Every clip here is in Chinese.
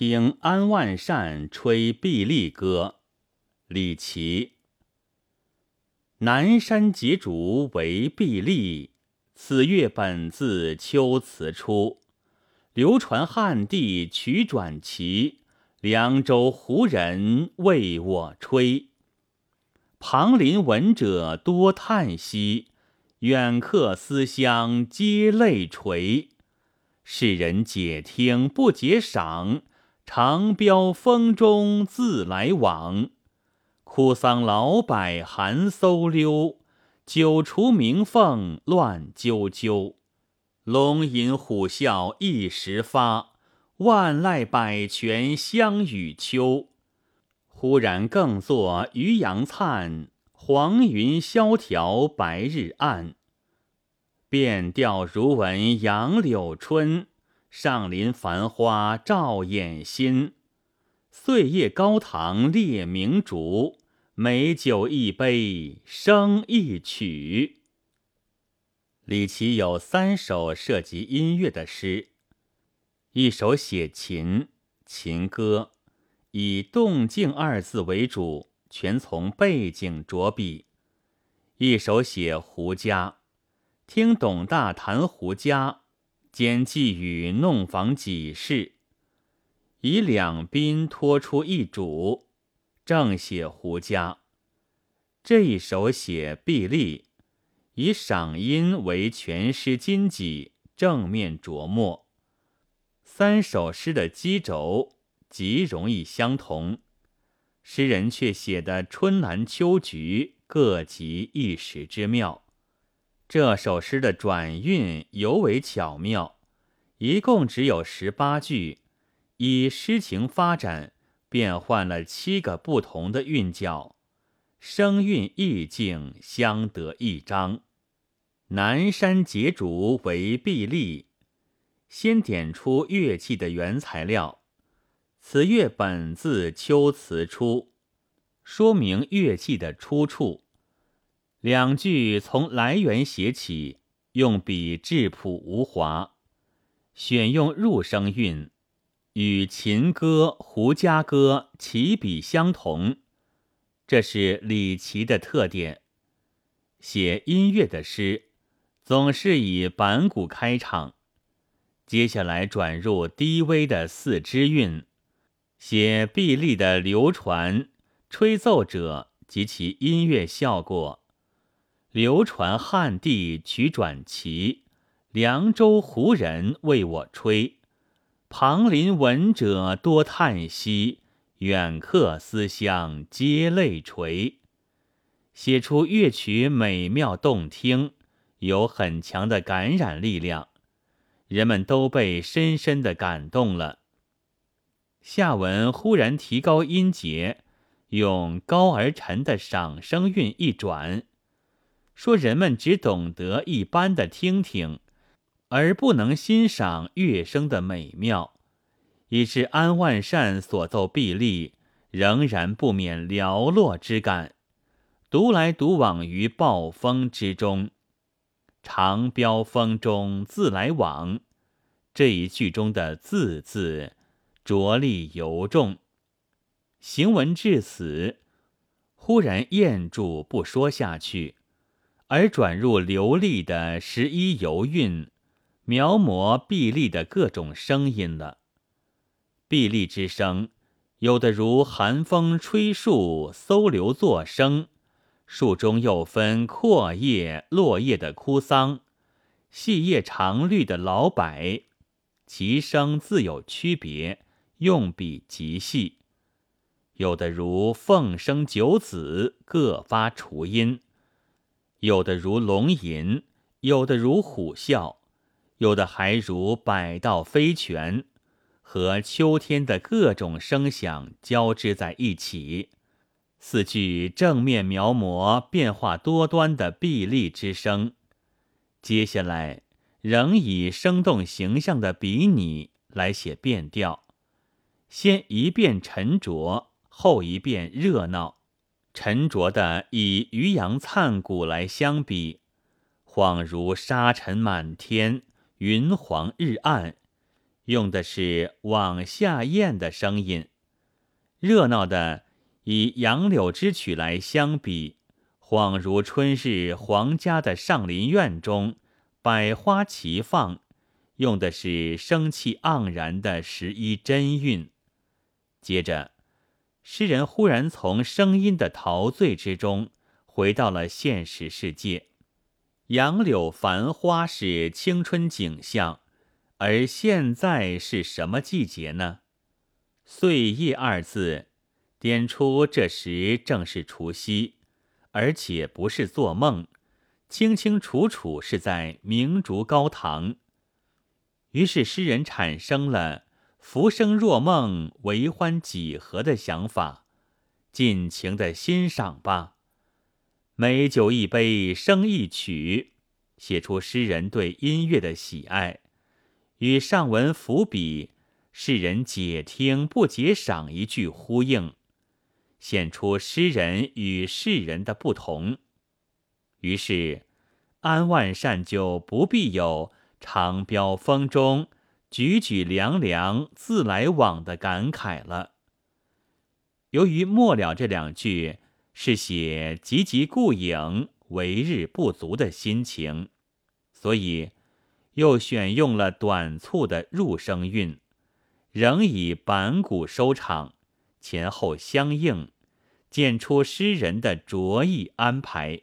听安万善吹碧丽歌，李琦。南山结竹为碧丽，此月本自秋词出。流传汉地曲转奇，凉州胡人为我吹。旁邻闻者多叹息，远客思乡皆泪垂。世人解听不解赏。长标风中自来往，哭丧老柏寒飕溜。九雏鸣凤乱啾啾，龙吟虎啸一时发。万籁百泉相与秋。忽然更作渔阳灿，黄云萧条白日暗。变调如闻杨柳春。上林繁花照眼心，岁夜高堂列明烛，美酒一杯生一曲。李琦有三首涉及音乐的诗，一首写琴，琴歌以动静二字为主，全从背景着笔；一首写胡笳，听董大谈胡笳。兼寄语弄房己事，以两宾托出一主，正写胡家。这一首写毕丽，以赏音为全诗金脊，正面着墨。三首诗的基轴极容易相同，诗人却写得春兰秋菊各极一时之妙。这首诗的转韵尤为巧妙，一共只有十八句，以诗情发展，变换了七个不同的韵脚，声韵意境相得益彰。南山结竹为碧丽，先点出乐器的原材料，此乐本自秋词出，说明乐器的出处。两句从来源写起，用笔质朴无华，选用入声韵，与秦歌、胡笳歌起笔相同，这是李琦的特点。写音乐的诗，总是以板鼓开场，接下来转入低微的四支韵，写碧丽的流传、吹奏者及其音乐效果。流传汉地曲转奇，凉州胡人为我吹。旁邻闻者多叹息，远客思乡皆泪垂。写出乐曲美妙动听，有很强的感染力量，人们都被深深的感动了。下文忽然提高音节，用高而沉的赏声韵一转。说人们只懂得一般的听听，而不能欣赏乐声的美妙，以致安万善所奏毕立，仍然不免寥落之感。独来独往于暴风之中，长飙风中自来往。这一句中的“字”字，着力尤重。行文至此，忽然咽住不说下去。而转入流利的十一游韵，描摹碧丽的各种声音了。碧丽之声，有的如寒风吹树，搜流作声；树中又分阔叶、落叶的枯桑，细叶长绿的老柏，其声自有区别，用笔极细。有的如凤声九子，各发雏音。有的如龙吟，有的如虎啸，有的还如百道飞泉，和秋天的各种声响交织在一起。四句正面描摹变化多端的碧丽之声。接下来仍以生动形象的比拟来写变调，先一遍沉着，后一遍热闹。沉着的以渔阳灿骨来相比，恍如沙尘满天，云黄日暗；用的是往下咽的声音，热闹的以杨柳之曲来相比，恍如春日皇家的上林苑中百花齐放，用的是生气盎然的十一真韵。接着，诗人忽然从声音的陶醉之中回到了现实世界。杨柳繁花是青春景象。而现在是什么季节呢？岁夜二字点出这时正是除夕，而且不是做梦，清清楚楚是在明烛高堂。于是诗人产生了“浮生若梦，为欢几何”的想法，尽情的欣赏吧。美酒一杯，生一曲，写出诗人对音乐的喜爱。与上文伏笔，世人解听不解赏一句呼应，显出诗人与世人的不同。于是，安万善就不必有“长飙风中，举举凉凉自来往”的感慨了。由于末了这两句是写汲汲故影，为日不足的心情，所以。又选用了短促的入声韵，仍以板鼓收场，前后相应，见出诗人的着意安排。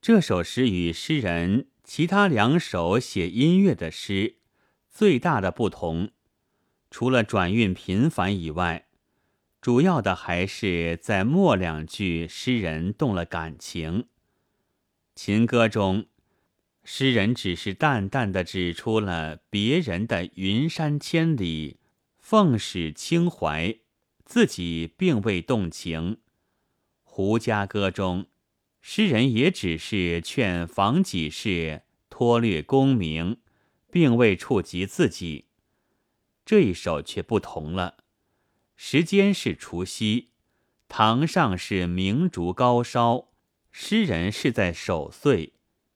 这首诗与诗人其他两首写音乐的诗最大的不同，除了转运频繁以外，主要的还是在末两句，诗人动了感情。情歌中。诗人只是淡淡的指出了别人的云山千里、奉使清怀，自己并未动情。《胡家歌》中，诗人也只是劝房几事脱略功名，并未触及自己。这一首却不同了，时间是除夕，堂上是明烛高烧，诗人是在守岁。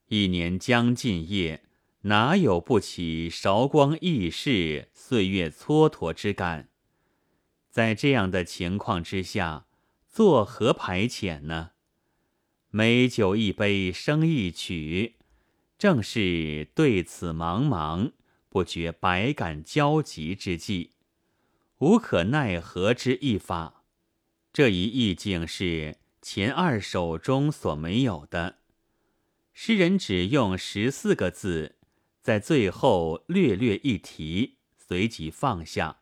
一年将尽夜，哪有不起韶光易逝、岁月蹉跎之感？在这样的情况之下，作何排遣呢？美酒一杯，生一曲，正是对此茫茫，不觉百感交集之际，无可奈何之一法。这一意境是前二首中所没有的。诗人只用十四个字，在最后略略一提，随即放下，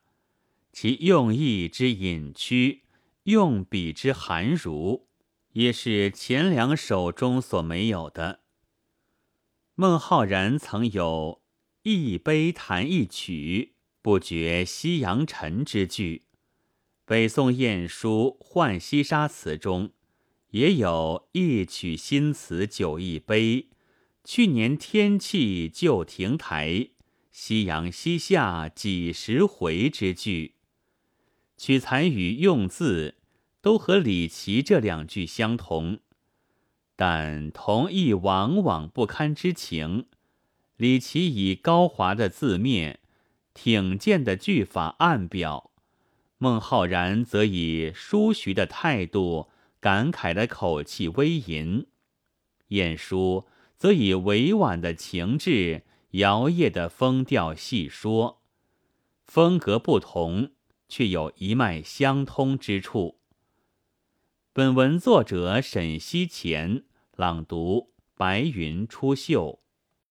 其用意之隐曲，用笔之含儒，也是前两首中所没有的。孟浩然曾有“一杯弹一曲，不觉夕阳沉”之句，北宋晏殊《浣溪沙》词中。也有一曲新词酒一杯，去年天气旧亭台，夕阳西下几时回之句，取材与用字都和李琦这两句相同，但同一往往不堪之情，李琦以高华的字面、挺健的句法暗表，孟浩然则以舒徐的态度。感慨的口气微吟，晏殊则以委婉的情致、摇曳的风调细说，风格不同，却有一脉相通之处。本文作者沈西前朗读：白云出岫。